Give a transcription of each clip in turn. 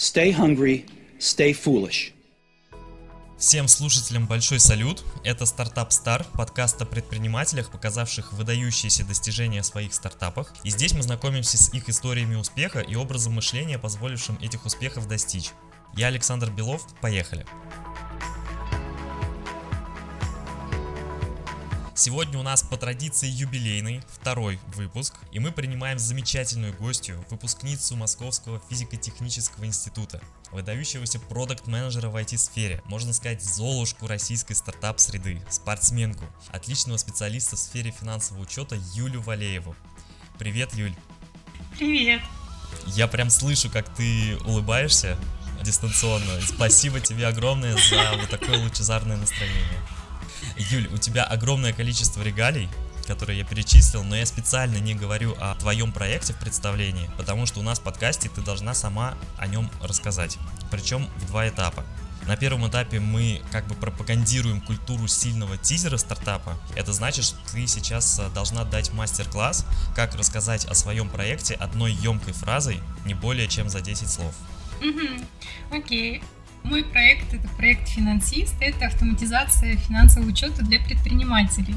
Stay hungry, stay foolish. Всем слушателям большой салют. Это Стартап Стар, подкаст о предпринимателях, показавших выдающиеся достижения в своих стартапах. И здесь мы знакомимся с их историями успеха и образом мышления, позволившим этих успехов достичь. Я Александр Белов, поехали. Сегодня у нас по традиции юбилейный, второй выпуск, и мы принимаем замечательную гостью, выпускницу Московского физико-технического института, выдающегося продукт-менеджера в IT-сфере, можно сказать, золушку российской стартап-среды, спортсменку, отличного специалиста в сфере финансового учета Юлю Валееву. Привет, Юль. Привет. Я прям слышу, как ты улыбаешься дистанционно. Спасибо тебе огромное за вот такое лучезарное настроение. Юль, у тебя огромное количество регалий, которые я перечислил, но я специально не говорю о твоем проекте в представлении, потому что у нас в подкасте ты должна сама о нем рассказать. Причем в два этапа. На первом этапе мы как бы пропагандируем культуру сильного тизера стартапа. Это значит, что ты сейчас э, должна дать мастер-класс, как рассказать о своем проекте одной емкой фразой, не более чем за 10 слов. Окей. Мой проект это проект финансист, это автоматизация финансового учета для предпринимателей.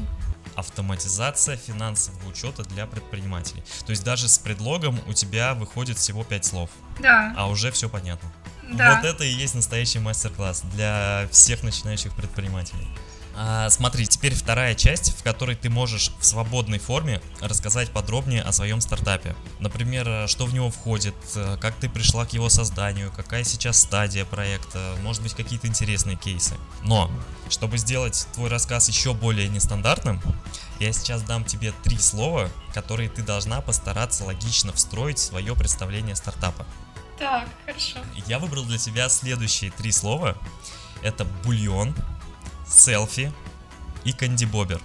Автоматизация финансового учета для предпринимателей. То есть даже с предлогом у тебя выходит всего 5 слов. Да. А уже все понятно. Да. Вот это и есть настоящий мастер-класс для всех начинающих предпринимателей. А, смотри, теперь вторая часть, в которой ты можешь в свободной форме рассказать подробнее о своем стартапе. Например, э, что в него входит, э, как ты пришла к его созданию, какая сейчас стадия проекта, может быть какие-то интересные кейсы. Но, чтобы сделать твой рассказ еще более нестандартным, я сейчас дам тебе три слова, которые ты должна постараться логично встроить в свое представление стартапа. Так, хорошо. Я выбрал для тебя следующие три слова. Это бульон, селфи и кандибобер.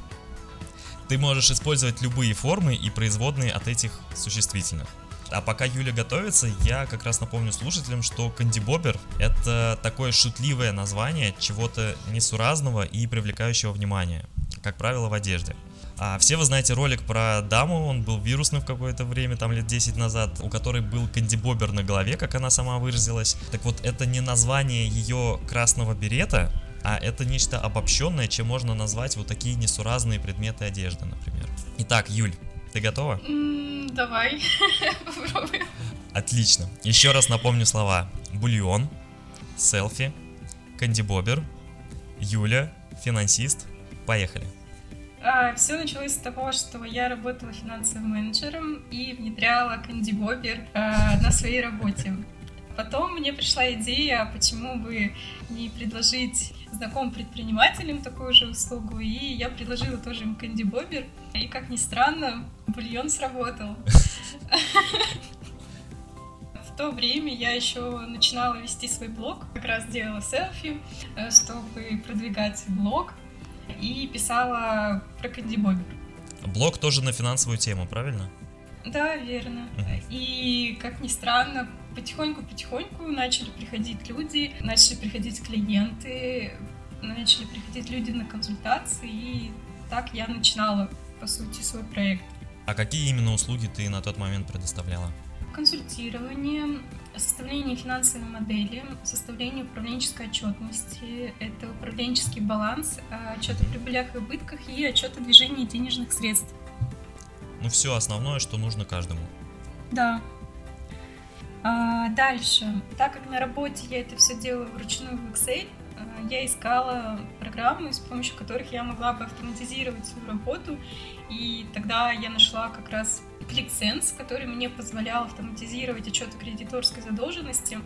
Ты можешь использовать любые формы и производные от этих существительных. А пока Юля готовится, я как раз напомню слушателям, что кандибобер — это такое шутливое название чего-то несуразного и привлекающего внимания, как правило, в одежде. А все вы знаете ролик про даму, он был вирусным в какое-то время, там лет 10 назад, у которой был кандибобер на голове, как она сама выразилась. Так вот, это не название ее красного берета, а это нечто обобщенное, чем можно назвать вот такие несуразные предметы одежды, например. Итак, Юль, ты готова? М, давай, попробуем. Отлично. Еще раз напомню слова. Бульон, селфи, кандибобер, Юля, финансист. Поехали. А, все началось с того, что я работала финансовым менеджером и внедряла кандибобер а, на своей работе. Потом мне пришла идея, почему бы не предложить знакомым предпринимателям такую же услугу, и я предложила тоже им Кэнди Бобер, и, как ни странно, бульон сработал. В то время я еще начинала вести свой блог, как раз делала селфи, э, чтобы продвигать блог, и писала про Кэнди Бобер. Блог тоже на финансовую тему, правильно? Да, верно. И, как ни странно, потихоньку-потихоньку начали приходить люди, начали приходить клиенты, начали приходить люди на консультации, и так я начинала, по сути, свой проект. А какие именно услуги ты на тот момент предоставляла? Консультирование, составление финансовой модели, составление управленческой отчетности, это управленческий баланс, отчет о прибылях и убытках и отчет о движении денежных средств. Ну все основное, что нужно каждому. Да, а, дальше, так как на работе я это все делаю вручную в Excel, а, я искала программы, с помощью которых я могла бы автоматизировать свою работу, и тогда я нашла как раз ClickSense, который мне позволял автоматизировать отчет о кредиторской задолженности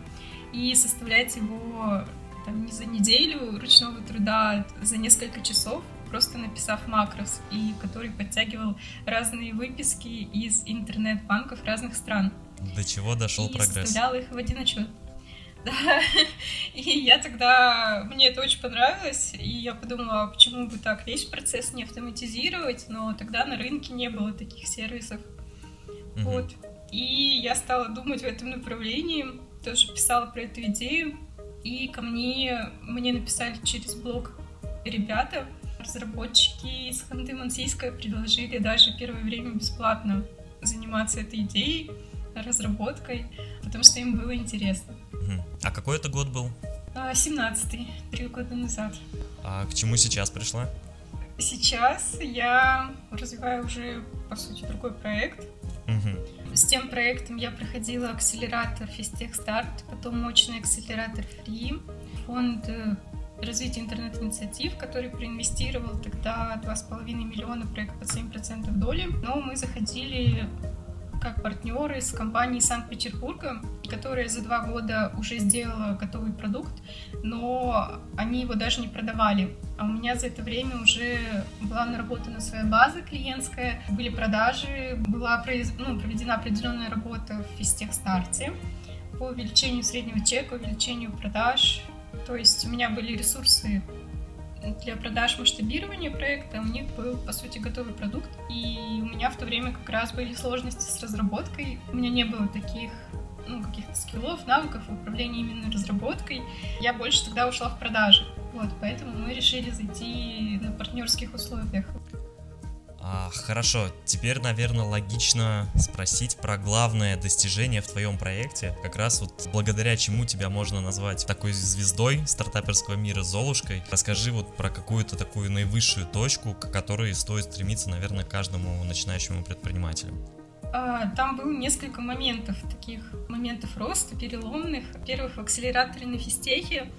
и составлять его там, не за неделю ручного труда, а за несколько часов, просто написав макрос, и который подтягивал разные выписки из интернет-банков разных стран. До чего дошел и прогресс? составляла их в один отчет. Да, и я тогда, мне это очень понравилось, и я подумала, а почему бы так весь процесс не автоматизировать, но тогда на рынке не было таких сервисов. Мгм. Вот. И я стала думать в этом направлении, тоже писала про эту идею, и ко мне, мне написали через блог ребята, разработчики из Ханты-Мансийска предложили даже первое время бесплатно заниматься этой идеей, разработкой, потому что им было интересно. А какой это год был? 17-й, а, три года назад. А к чему сейчас пришла? Сейчас я развиваю уже, по сути, другой проект. Угу. С тем проектом я проходила акселератор Старт, потом мощный акселератор Free, фонд э, развития интернет-инициатив, который проинвестировал тогда 2,5 миллиона проект по 7% доли. Но мы заходили как партнеры с компанией Санкт-Петербурга, которая за два года уже сделала готовый продукт, но они его даже не продавали. А у меня за это время уже была наработана своя база клиентская, были продажи, была произ... ну, проведена определенная работа в физтех-старте по увеличению среднего чека, увеличению продаж. То есть у меня были ресурсы для продаж масштабирования проекта, у них был, по сути, готовый продукт, и у меня в то время как раз были сложности с разработкой. У меня не было таких ну, каких-то скиллов, навыков управления именно разработкой. Я больше тогда ушла в продажи. Вот, поэтому мы решили зайти на партнерских условиях. А, хорошо, теперь, наверное, логично спросить про главное достижение в твоем проекте. Как раз вот благодаря чему тебя можно назвать такой звездой стартаперского мира Золушкой. Расскажи вот про какую-то такую наивысшую точку, к которой стоит стремиться, наверное, каждому начинающему предпринимателю. А, там было несколько моментов, таких моментов роста, переломных. Во-первых, в акселераторе на физтехе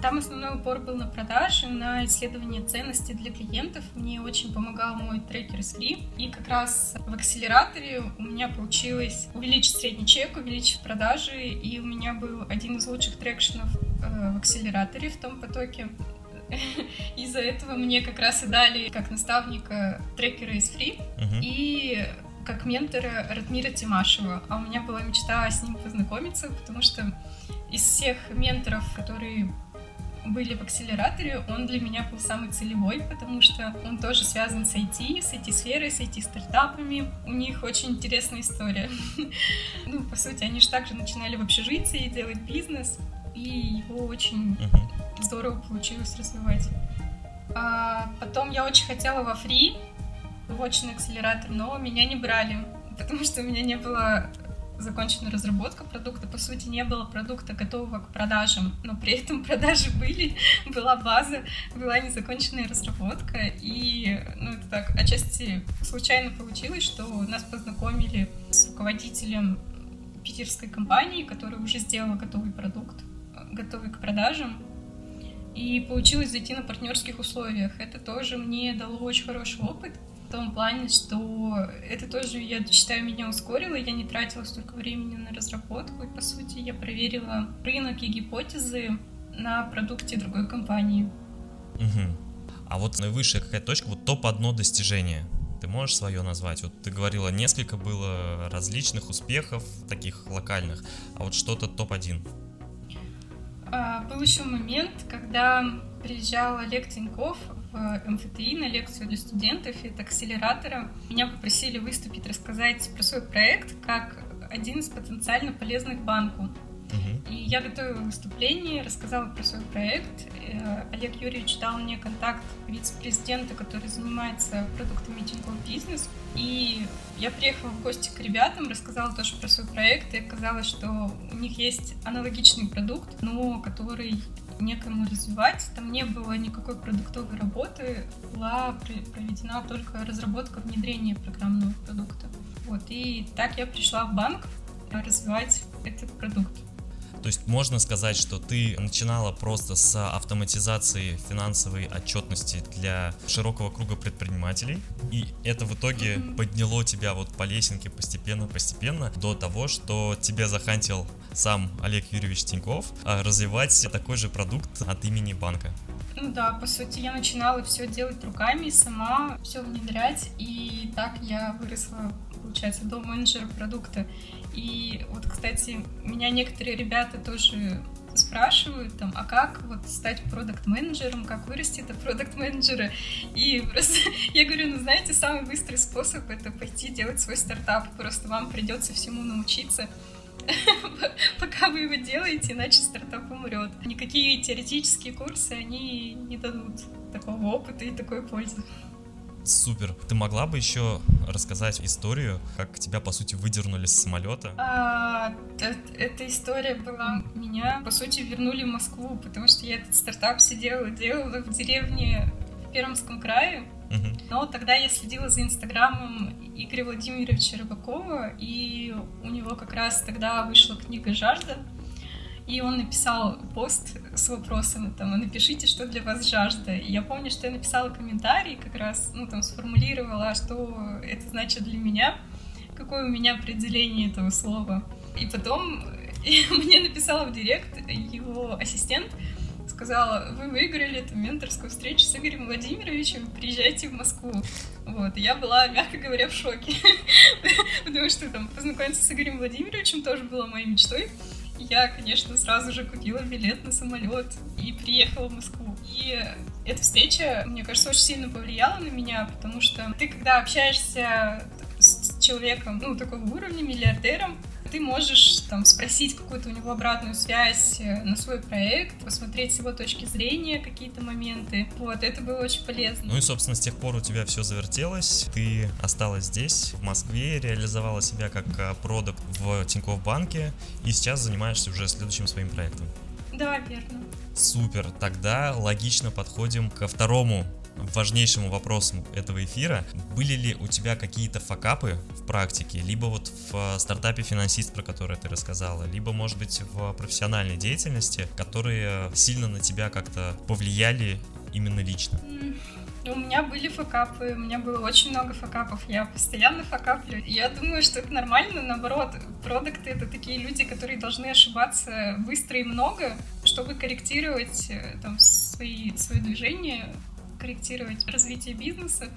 там основной упор был на продажи, на исследование ценностей для клиентов. Мне очень помогал мой трекер из Free. И как раз в акселераторе у меня получилось увеличить средний чек, увеличить продажи. И у меня был один из лучших трекшенов э, в акселераторе в том потоке. Из-за этого мне как раз и дали как наставника трекера из Free. Uh-huh. И как ментора Ратмира Тимашева. А у меня была мечта с ним познакомиться, потому что из всех менторов, которые были в акселераторе, он для меня был самый целевой, потому что он тоже связан с IT, с IT-сферой, с IT-стартапами. У них очень интересная история. Ну, по сути, они же также начинали в общежитии делать бизнес, и его очень здорово получилось развивать. А потом я очень хотела во фри, в очный акселератор, но меня не брали, потому что у меня не было закончена разработка продукта. По сути, не было продукта готового к продажам, но при этом продажи были, была база, была незаконченная разработка. И, ну, это так, отчасти случайно получилось, что нас познакомили с руководителем питерской компании, которая уже сделала готовый продукт, готовый к продажам. И получилось зайти на партнерских условиях. Это тоже мне дало очень хороший опыт в том плане, что это тоже, я считаю, меня ускорило. Я не тратила столько времени на разработку, и, по сути, я проверила рынок и гипотезы на продукте другой компании. Угу. А вот наивысшая какая точка, вот топ-одно достижение. Ты можешь свое назвать? Вот ты говорила, несколько было различных успехов, таких локальных, а вот что-то топ-1. А, был еще момент, когда приезжал Олег Тиньков в МФТИ на лекцию для студентов и от акселератора. Меня попросили выступить, рассказать про свой проект как один из потенциально полезных банку. И я готовила выступление, рассказала про свой проект. Э, Олег Юрьевич дал мне контакт вице-президента, который занимается продуктами Тинькофф Бизнес. И я приехала в гости к ребятам, рассказала тоже про свой проект, и оказалось, что у них есть аналогичный продукт, но который некому развивать. Там не было никакой продуктовой работы, была проведена только разработка внедрения программного продукта. Вот, и так я пришла в банк развивать этот продукт. То есть можно сказать, что ты начинала просто с автоматизации финансовой отчетности для широкого круга предпринимателей, и это в итоге подняло тебя вот по лесенке постепенно-постепенно до того, что тебе захантил сам Олег Юрьевич Тиньков а, развивать такой же продукт от имени банка. Ну да, по сути, я начинала все делать руками, сама все внедрять, и так я выросла, получается, до менеджера продукта. И вот, кстати, меня некоторые ребята тоже спрашивают там, а как вот стать продукт менеджером как вырасти до продукт менеджера И просто я говорю, ну знаете, самый быстрый способ это пойти делать свой стартап. Просто вам придется всему научиться пока вы его делаете, иначе стартап умрет. Никакие теоретические курсы, они не дадут такого опыта и такой пользы. Супер. Ты могла бы еще рассказать историю, как тебя, по сути, выдернули с самолета? А, эта история была... Меня, по сути, вернули в Москву, потому что я этот стартап сидела, делала в деревне в Пермском крае. Но тогда я следила за инстаграмом Игоря Владимировича Рыбакова, и у него как раз тогда вышла книга «Жажда», и он написал пост с вопросом, там, напишите, что для вас жажда. И я помню, что я написала комментарий как раз, ну, там, сформулировала, что это значит для меня, какое у меня определение этого слова. И потом мне написала в директ его ассистент, сказала, вы выиграли эту менторскую встречу с Игорем Владимировичем, приезжайте в Москву. Вот, я была, мягко говоря, в шоке, потому что там познакомиться с Игорем Владимировичем тоже было моей мечтой я, конечно, сразу же купила билет на самолет и приехала в Москву. И эта встреча, мне кажется, очень сильно повлияла на меня, потому что ты, когда общаешься с человеком, ну, такого уровня, миллиардером, ты можешь там спросить какую-то у него обратную связь э, на свой проект, посмотреть с его точки зрения какие-то моменты. Вот, это было очень полезно. Ну и, собственно, с тех пор у тебя все завертелось. Ты осталась здесь, в Москве, реализовала себя как э, продукт в Тинькофф банке и сейчас занимаешься уже следующим своим проектом. Да, верно. Супер, тогда логично подходим ко второму важнейшему вопросу этого эфира. Были ли у тебя какие-то факапы в практике, либо вот в э, стартапе финансист, про который ты рассказала, либо, может быть, в профессиональной деятельности, которые сильно на тебя как-то повлияли именно лично? У меня были факапы, у меня было очень много факапов, я постоянно факаплю. Я думаю, что это нормально, наоборот, продукты — это такие люди, которые должны ошибаться быстро и много, чтобы корректировать э, там, свои, свои движения корректировать развитие бизнеса.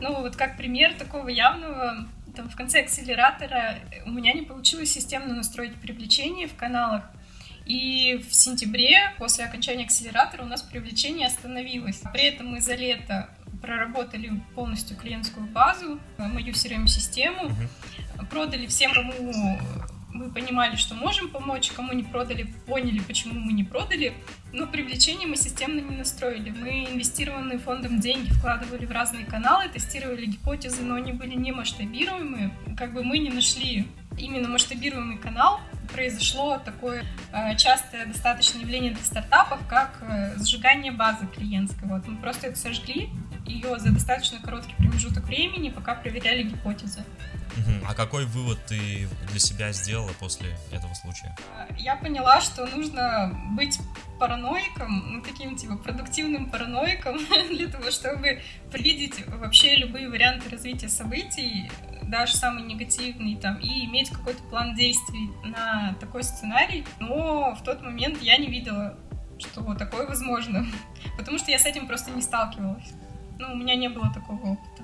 Ну, вот как пример такого явного, там, в конце акселератора у меня не получилось системно настроить привлечение в каналах, и в сентябре, после окончания акселератора, у нас привлечение остановилось. При этом мы за лето проработали полностью клиентскую базу, мою CRM-систему, продали всем, кому мы понимали, что можем помочь, кому не продали, поняли, почему мы не продали, но привлечение мы системно не настроили. Мы инвестированные фондом деньги вкладывали в разные каналы, тестировали гипотезы, но они были не масштабируемые. Как бы мы не нашли именно масштабируемый канал, произошло такое э, частое достаточно явление для стартапов, как э, сжигание базы клиентской. Вот мы просто это сожгли, ее за достаточно короткий промежуток времени, пока проверяли гипотезы. А какой вывод ты для себя сделала после этого случая? Я поняла, что нужно быть параноиком, ну, таким типа продуктивным параноиком для того, чтобы предвидеть вообще любые варианты развития событий, даже самый негативный, там, и иметь какой-то план действий на такой сценарий. Но в тот момент я не видела, что такое возможно, потому что я с этим просто не сталкивалась. Ну, у меня не было такого опыта.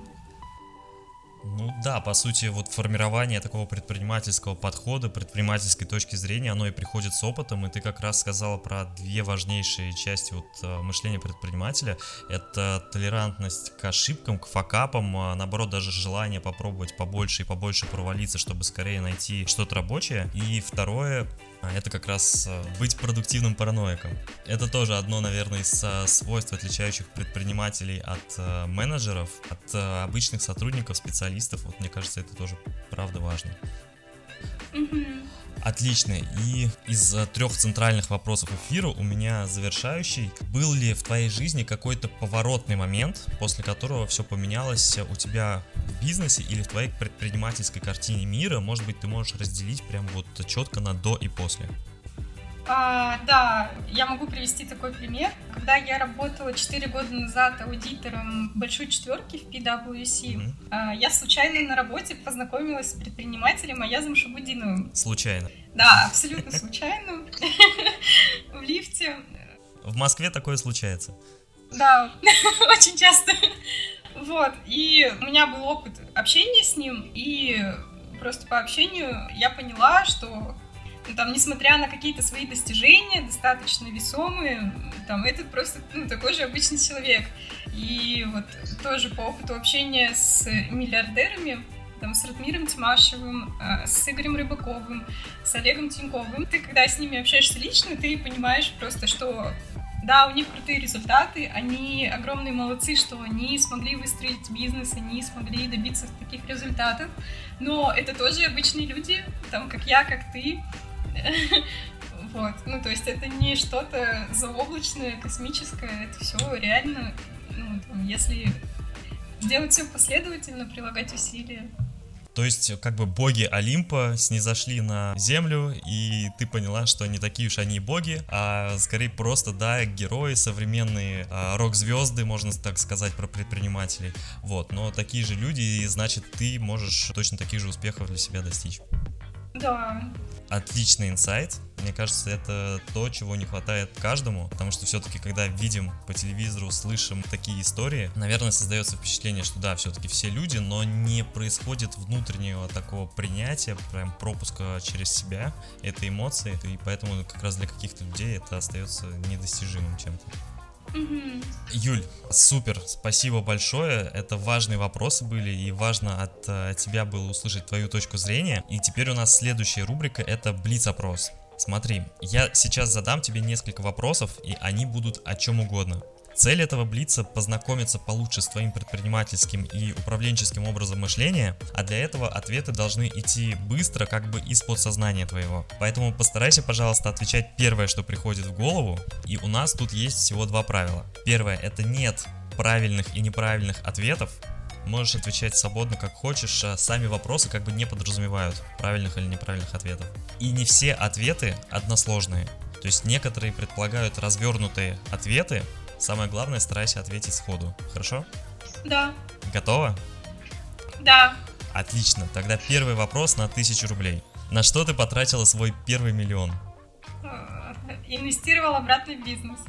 Ну да, по сути, вот формирование такого предпринимательского подхода, предпринимательской точки зрения, оно и приходит с опытом, и ты как раз сказала про две важнейшие части вот э, мышления предпринимателя. Это толерантность к ошибкам, к факапам, а наоборот, даже желание попробовать побольше и побольше провалиться, чтобы скорее найти что-то рабочее. И второе, это как раз э, быть продуктивным параноиком. Это тоже одно, наверное, из э, свойств, отличающих предпринимателей от э, менеджеров, от обычных сотрудников, специалистов. Вот мне кажется, это тоже правда важно. Отлично. И из трех центральных вопросов эфира у меня завершающий. Был ли в твоей жизни какой-то поворотный момент, после которого все поменялось у тебя в бизнесе или в твоей предпринимательской картине мира? Может быть, ты можешь разделить прям вот четко на до и после? А, да, я могу привести такой пример. Когда я работала 4 года назад аудитором большой четверки в PwC, mm-hmm. а, я случайно на работе познакомилась с предпринимателем Аязом Шабудиновым. Случайно? Да, абсолютно случайно. В лифте. В Москве такое случается. Да, очень часто. Вот, и у меня был опыт общения с ним, и просто по общению я поняла, что ну, там, несмотря на какие-то свои достижения, достаточно весомые, там, этот просто, ну, такой же обычный человек. И вот тоже по опыту общения с миллиардерами, там, с Ратмиром Тимашевым, э, с Игорем Рыбаковым, с Олегом Тиньковым, ты, когда с ними общаешься лично, ты понимаешь просто, что да, у них крутые результаты, они огромные молодцы, что они смогли выстроить бизнес, они смогли добиться таких результатов, но это тоже обычные люди, там, как я, как ты, вот, ну, то есть это не что-то заоблачное, космическое, это все реально, ну, там, если делать все последовательно, прилагать усилия. То есть, как бы боги Олимпа снизошли на землю, и ты поняла, что не такие уж они и боги, а скорее просто, да, герои, современные а, рок-звезды, можно так сказать, про предпринимателей. Вот, но такие же люди, и значит, ты можешь точно таких же успехов для себя достичь. Да, отличный инсайт. Мне кажется, это то, чего не хватает каждому, потому что все-таки, когда видим по телевизору, слышим такие истории, наверное, создается впечатление, что да, все-таки все люди, но не происходит внутреннего такого принятия, прям пропуска через себя этой эмоции, и поэтому как раз для каких-то людей это остается недостижимым чем-то. Юль, супер, спасибо большое. Это важные вопросы были, и важно от uh, тебя было услышать твою точку зрения. И теперь у нас следующая рубрика это Блиц-опрос. Смотри, я сейчас задам тебе несколько вопросов, и они будут о чем угодно. Цель этого блица познакомиться получше с твоим предпринимательским и управленческим образом мышления, а для этого ответы должны идти быстро, как бы из подсознания твоего. Поэтому постарайся, пожалуйста, отвечать первое, что приходит в голову, и у нас тут есть всего два правила. Первое, это нет правильных и неправильных ответов, можешь отвечать свободно, как хочешь, а сами вопросы как бы не подразумевают правильных или неправильных ответов. И не все ответы односложные. То есть некоторые предполагают развернутые ответы, Самое главное, старайся ответить сходу. Хорошо? Да. Готова? Да. Отлично. Тогда первый вопрос на тысячу рублей. На что ты потратила свой первый миллион? Э, инвестировал обратно в бизнес.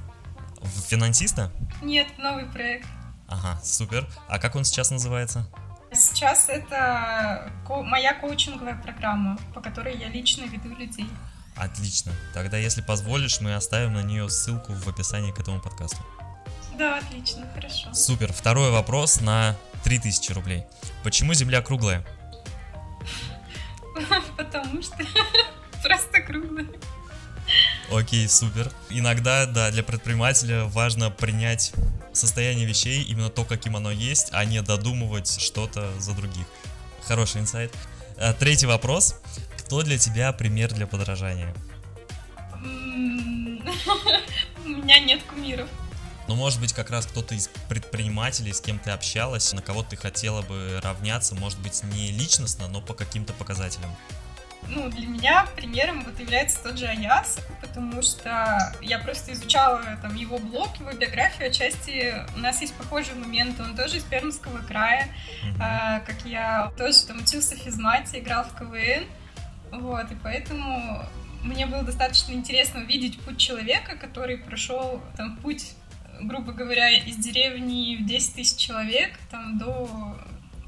В финансиста? Нет, в новый проект. Ага, супер. А как он сейчас называется? Сейчас это моя коучинговая программа, по которой я лично веду людей. Отлично. Тогда, если позволишь, мы оставим на нее ссылку в описании к этому подкасту. Да, отлично, хорошо. Супер. Второй вопрос на 3000 рублей. Почему Земля круглая? Потому что просто круглая. Окей, супер. Иногда, да, для предпринимателя важно принять состояние вещей, именно то, каким оно есть, а не додумывать что-то за других. Хороший инсайт. А, третий вопрос. Кто для тебя пример для подражания? У меня нет кумиров. Ну, может быть, как раз кто-то из предпринимателей, с кем ты общалась, на кого ты хотела бы равняться, может быть, не личностно, но по каким-то показателям. Ну, для меня примером вот является тот же Аяс, потому что я просто изучала там его блог, его биографию, отчасти у нас есть похожие моменты, он тоже из Пермского края, mm-hmm. а, как я тоже там учился в физмате, играл в КВН, вот, и поэтому мне было достаточно интересно увидеть путь человека, который прошел там путь грубо говоря, из деревни в 10 тысяч человек там, до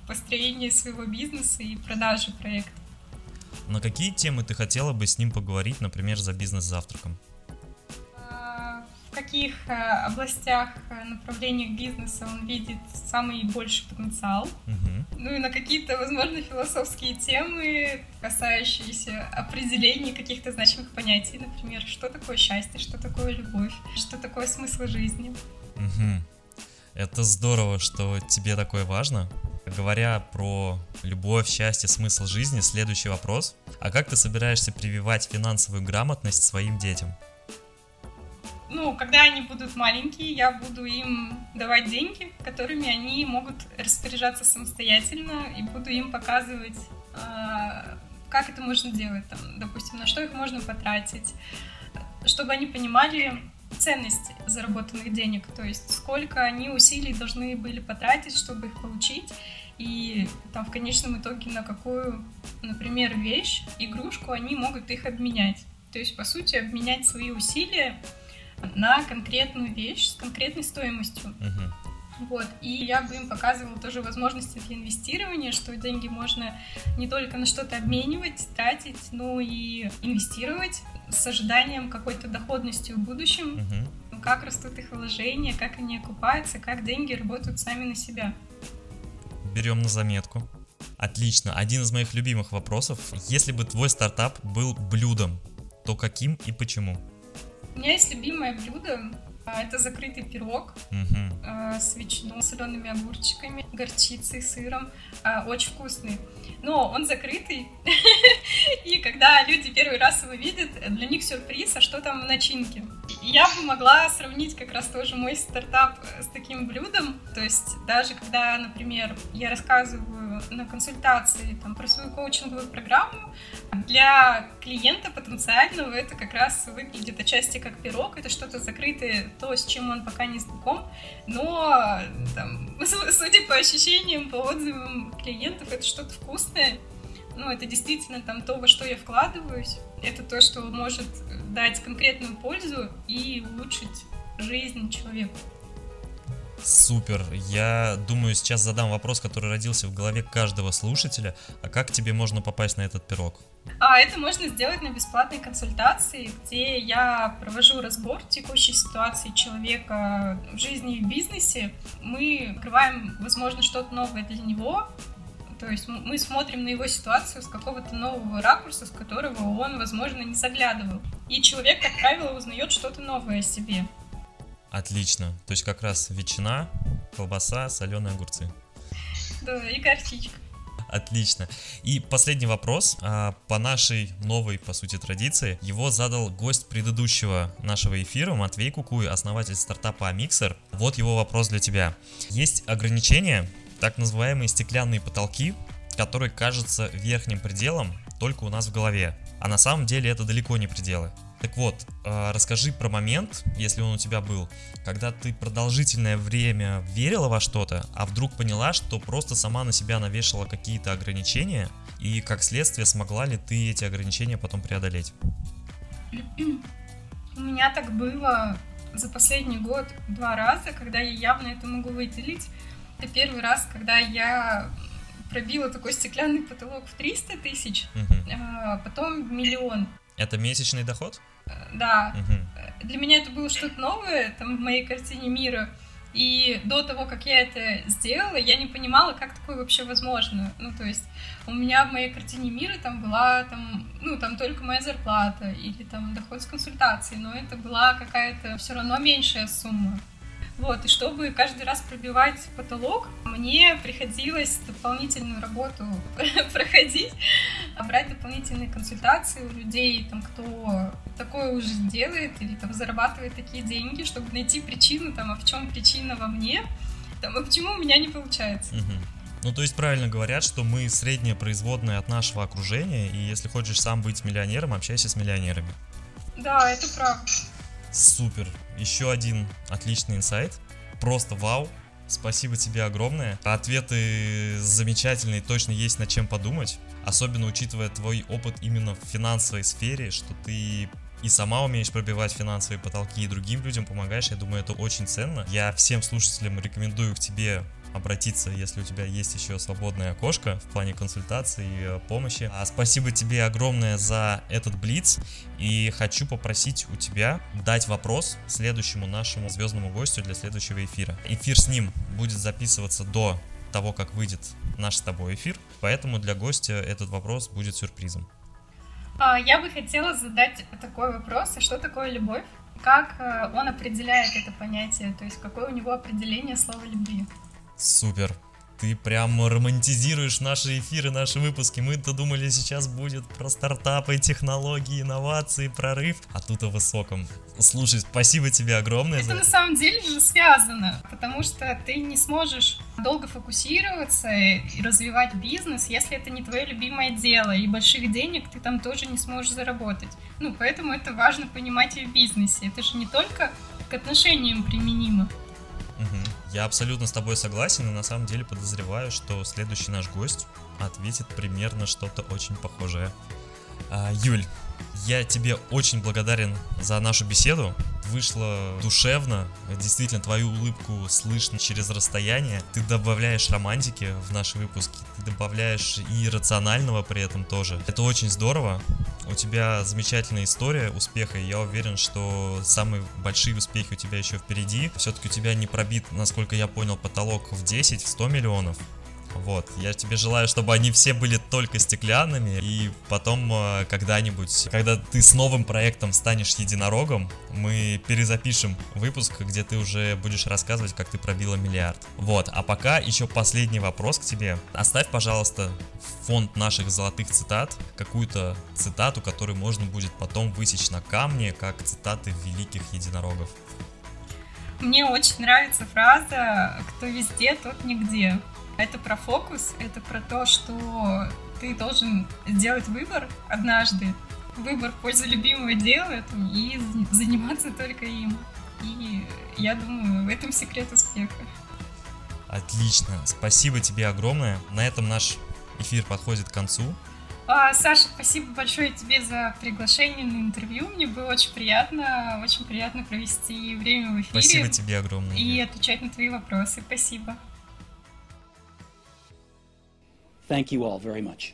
построения своего бизнеса и продажи проекта. На какие темы ты хотела бы с ним поговорить, например, за бизнес-завтраком? Каких э, областях, э, направлениях бизнеса он видит самый больший потенциал. Угу. Ну и на какие-то, возможно, философские темы, касающиеся определений каких-то значимых понятий. Например, что такое счастье, что такое любовь, что такое смысл жизни. Угу. Это здорово, что тебе такое важно. Говоря про любовь, счастье, смысл жизни, следующий вопрос. А как ты собираешься прививать финансовую грамотность своим детям? Ну, когда они будут маленькие, я буду им давать деньги, которыми они могут распоряжаться самостоятельно, и буду им показывать, а, как это можно делать, там, допустим, на что их можно потратить, чтобы они понимали ценность заработанных денег, то есть сколько они усилий должны были потратить, чтобы их получить, и там в конечном итоге на какую, например, вещь, игрушку они могут их обменять. То есть, по сути, обменять свои усилия на конкретную вещь с конкретной стоимостью. Uh-huh. Вот. И я бы им показывала тоже возможности для инвестирования, что деньги можно не только на что-то обменивать, тратить, но и инвестировать с ожиданием какой-то доходности в будущем, uh-huh. как растут их вложения, как они окупаются, как деньги работают сами на себя. Берем на заметку. Отлично. Один из моих любимых вопросов. Если бы твой стартап был блюдом, то каким и почему? У меня есть любимое блюдо. А, Это закрытый пирог э, с ветчиной, солеными огурчиками, горчицей, сыром. А, Очень вкусный. Но он закрытый. И когда люди первый раз его видят, для них сюрприз, а что там в начинке. Я бы могла сравнить как раз тоже мой стартап э, с таким блюдом. То есть даже когда, например, я рассказываю на консультации там, про свою коучинговую программу, для клиента потенциального это как раз выглядит отчасти как пирог, это что-то закрытое, то, с чем он пока не знаком, но там, су- судя по ощущениям, по отзывам клиентов, это что-то вкусное. Ну, это действительно там то, во что я вкладываюсь. Это то, что может дать конкретную пользу и улучшить жизнь человеку. Супер. Я думаю, сейчас задам вопрос, который родился в голове каждого слушателя. А как тебе можно попасть на этот пирог? А это можно сделать на бесплатной консультации, где я провожу разбор текущей ситуации человека в жизни и в бизнесе. Мы открываем, возможно, что-то новое для него. То есть мы смотрим на его ситуацию с какого-то нового ракурса, с которого он, возможно, не заглядывал. И человек, как правило, узнает что-то новое о себе. Отлично. То есть как раз ветчина, колбаса, соленые огурцы. Да, и горчичка. Отлично. И последний вопрос. А, По нашей новой, по сути, традиции, его задал гость предыдущего нашего эфира, Матвей Кукуй, основатель стартапа Amixer. Вот его вопрос для тебя. Есть ограничения, так называемые стеклянные потолки, которые кажутся верхним пределом только у нас в голове. А на самом деле это далеко не пределы. Так вот, а, расскажи про момент, если он у тебя был, когда ты продолжительное время верила во что-то, а вдруг поняла, что просто сама на себя навешала какие-то ограничения, и как следствие смогла ли ты эти ограничения потом преодолеть? У меня так было за последний год два раза, когда я явно это могу выделить. Это первый раз, когда я пробила такой стеклянный потолок в 300 тысяч, Мгм. а потом в миллион. Это месячный доход? Да, Мгм. для меня это было что-то новое там в моей картине мира. И до того, как я это сделала, я не понимала, как такое вообще возможно. Ну, то есть у меня в моей картине мира там была там, ну, там только моя зарплата или там доход с консультацией, но это была какая-то все равно меньшая сумма. Вот, и чтобы каждый раз пробивать потолок, мне приходилось дополнительную работу проходить, брать дополнительные консультации у людей, там, кто такое уже делает или там зарабатывает такие деньги, чтобы найти причину, там, а в чем причина во мне, там, а почему у меня не получается. Ну, то есть правильно говорят, что мы средняя производная от нашего окружения, и если хочешь сам быть миллионером, общайся с миллионерами. Да, это правда. Супер. Еще один отличный инсайт. Просто вау. Спасибо тебе огромное. Ответы замечательные, точно есть над чем подумать. Особенно учитывая твой опыт именно в финансовой сфере, что ты и сама умеешь пробивать финансовые потолки, и другим людям помогаешь. Я думаю, это очень ценно. Я всем слушателям рекомендую к тебе обратиться, если у тебя есть еще свободное окошко в плане консультаций и э, помощи. А спасибо тебе огромное за этот блиц. И хочу попросить у тебя дать вопрос следующему нашему звездному гостю для следующего эфира. Эфир с ним будет записываться до того, как выйдет наш с тобой эфир, поэтому для гостя этот вопрос будет сюрпризом. А, Я бы хотела задать такой вопрос, а что такое любовь? Как э, он определяет это понятие, то есть какое у него определение слова любви? Супер. Ты прям романтизируешь наши эфиры, наши выпуски. Мы-то думали, сейчас будет про стартапы, технологии, инновации, прорыв. А тут о высоком. Слушай, спасибо тебе огромное за Это на это. самом деле же связано, потому что ты не сможешь долго фокусироваться и развивать бизнес, если это не твое любимое дело, и больших денег ты там тоже не сможешь заработать. Ну, поэтому это важно понимать и в бизнесе. Это же не только к отношениям применимо. Мгм. Я абсолютно с тобой согласен и на самом деле подозреваю, что следующий наш гость ответит примерно что-то очень похожее. А, Юль, я тебе очень благодарен за нашу беседу. Вышло душевно. Действительно, твою улыбку слышно через расстояние. Ты добавляешь романтики в наши выпуски. Ты добавляешь и рационального при этом тоже. Это очень здорово. У тебя замечательная история успеха, и я уверен, что самые большие успехи у тебя еще впереди. Все-таки у тебя не пробит, насколько я понял, потолок в 10, в 100 миллионов. Вот, я тебе желаю, чтобы они все были только стеклянными, и потом э, когда-нибудь, когда ты с новым проектом станешь единорогом, мы перезапишем выпуск, где ты уже будешь рассказывать, как ты пробила миллиард. Вот, а пока еще последний вопрос к тебе. Оставь, пожалуйста, в фонд наших золотых цитат какую-то цитату, которую можно будет потом высечь на камне, как цитаты великих единорогов. Мне очень нравится фраза «Кто везде, тот нигде». Это про фокус, это про то, что ты должен сделать выбор однажды, выбор в пользу любимого дела и заниматься только им. И я думаю, в этом секрет успеха. Отлично, спасибо тебе огромное. На этом наш эфир подходит к концу. А, Саша, спасибо большое тебе за приглашение на интервью. Мне было очень приятно, очень приятно провести время в эфире. Спасибо тебе огромное. И отвечать на твои вопросы. Спасибо. Thank you all very much.